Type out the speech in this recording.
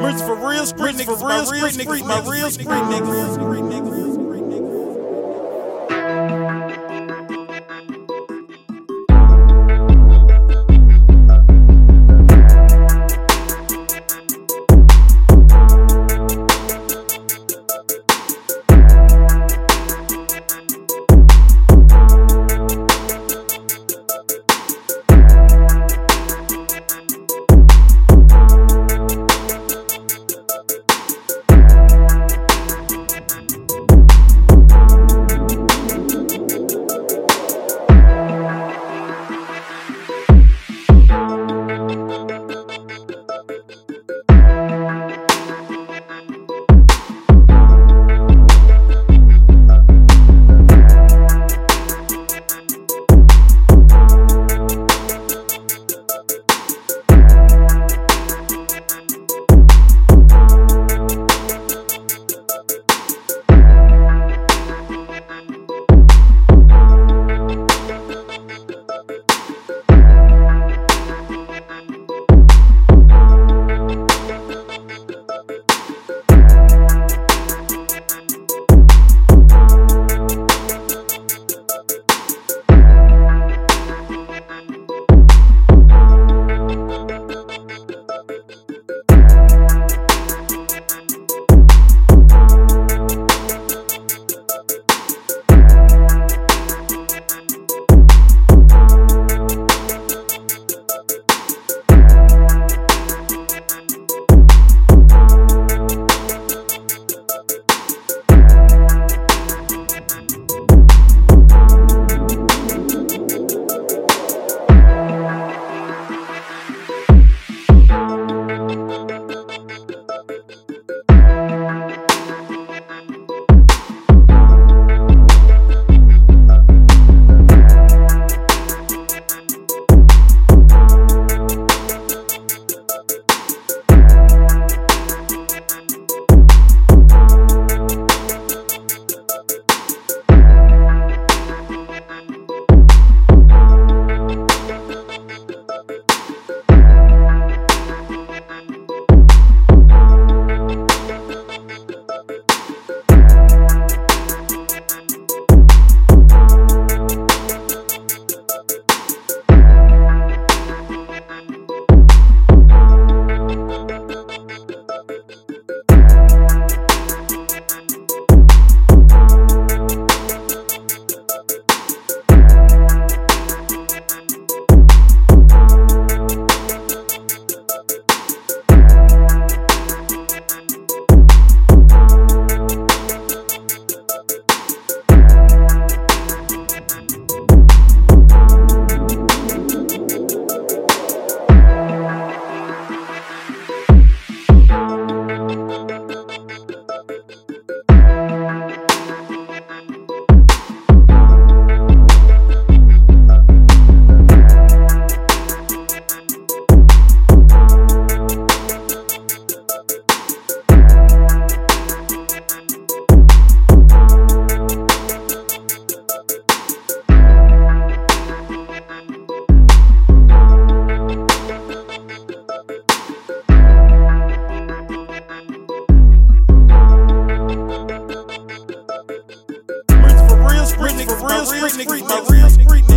Merch for real street niggas, for real street niggas, my real street niggas. niggas, my real street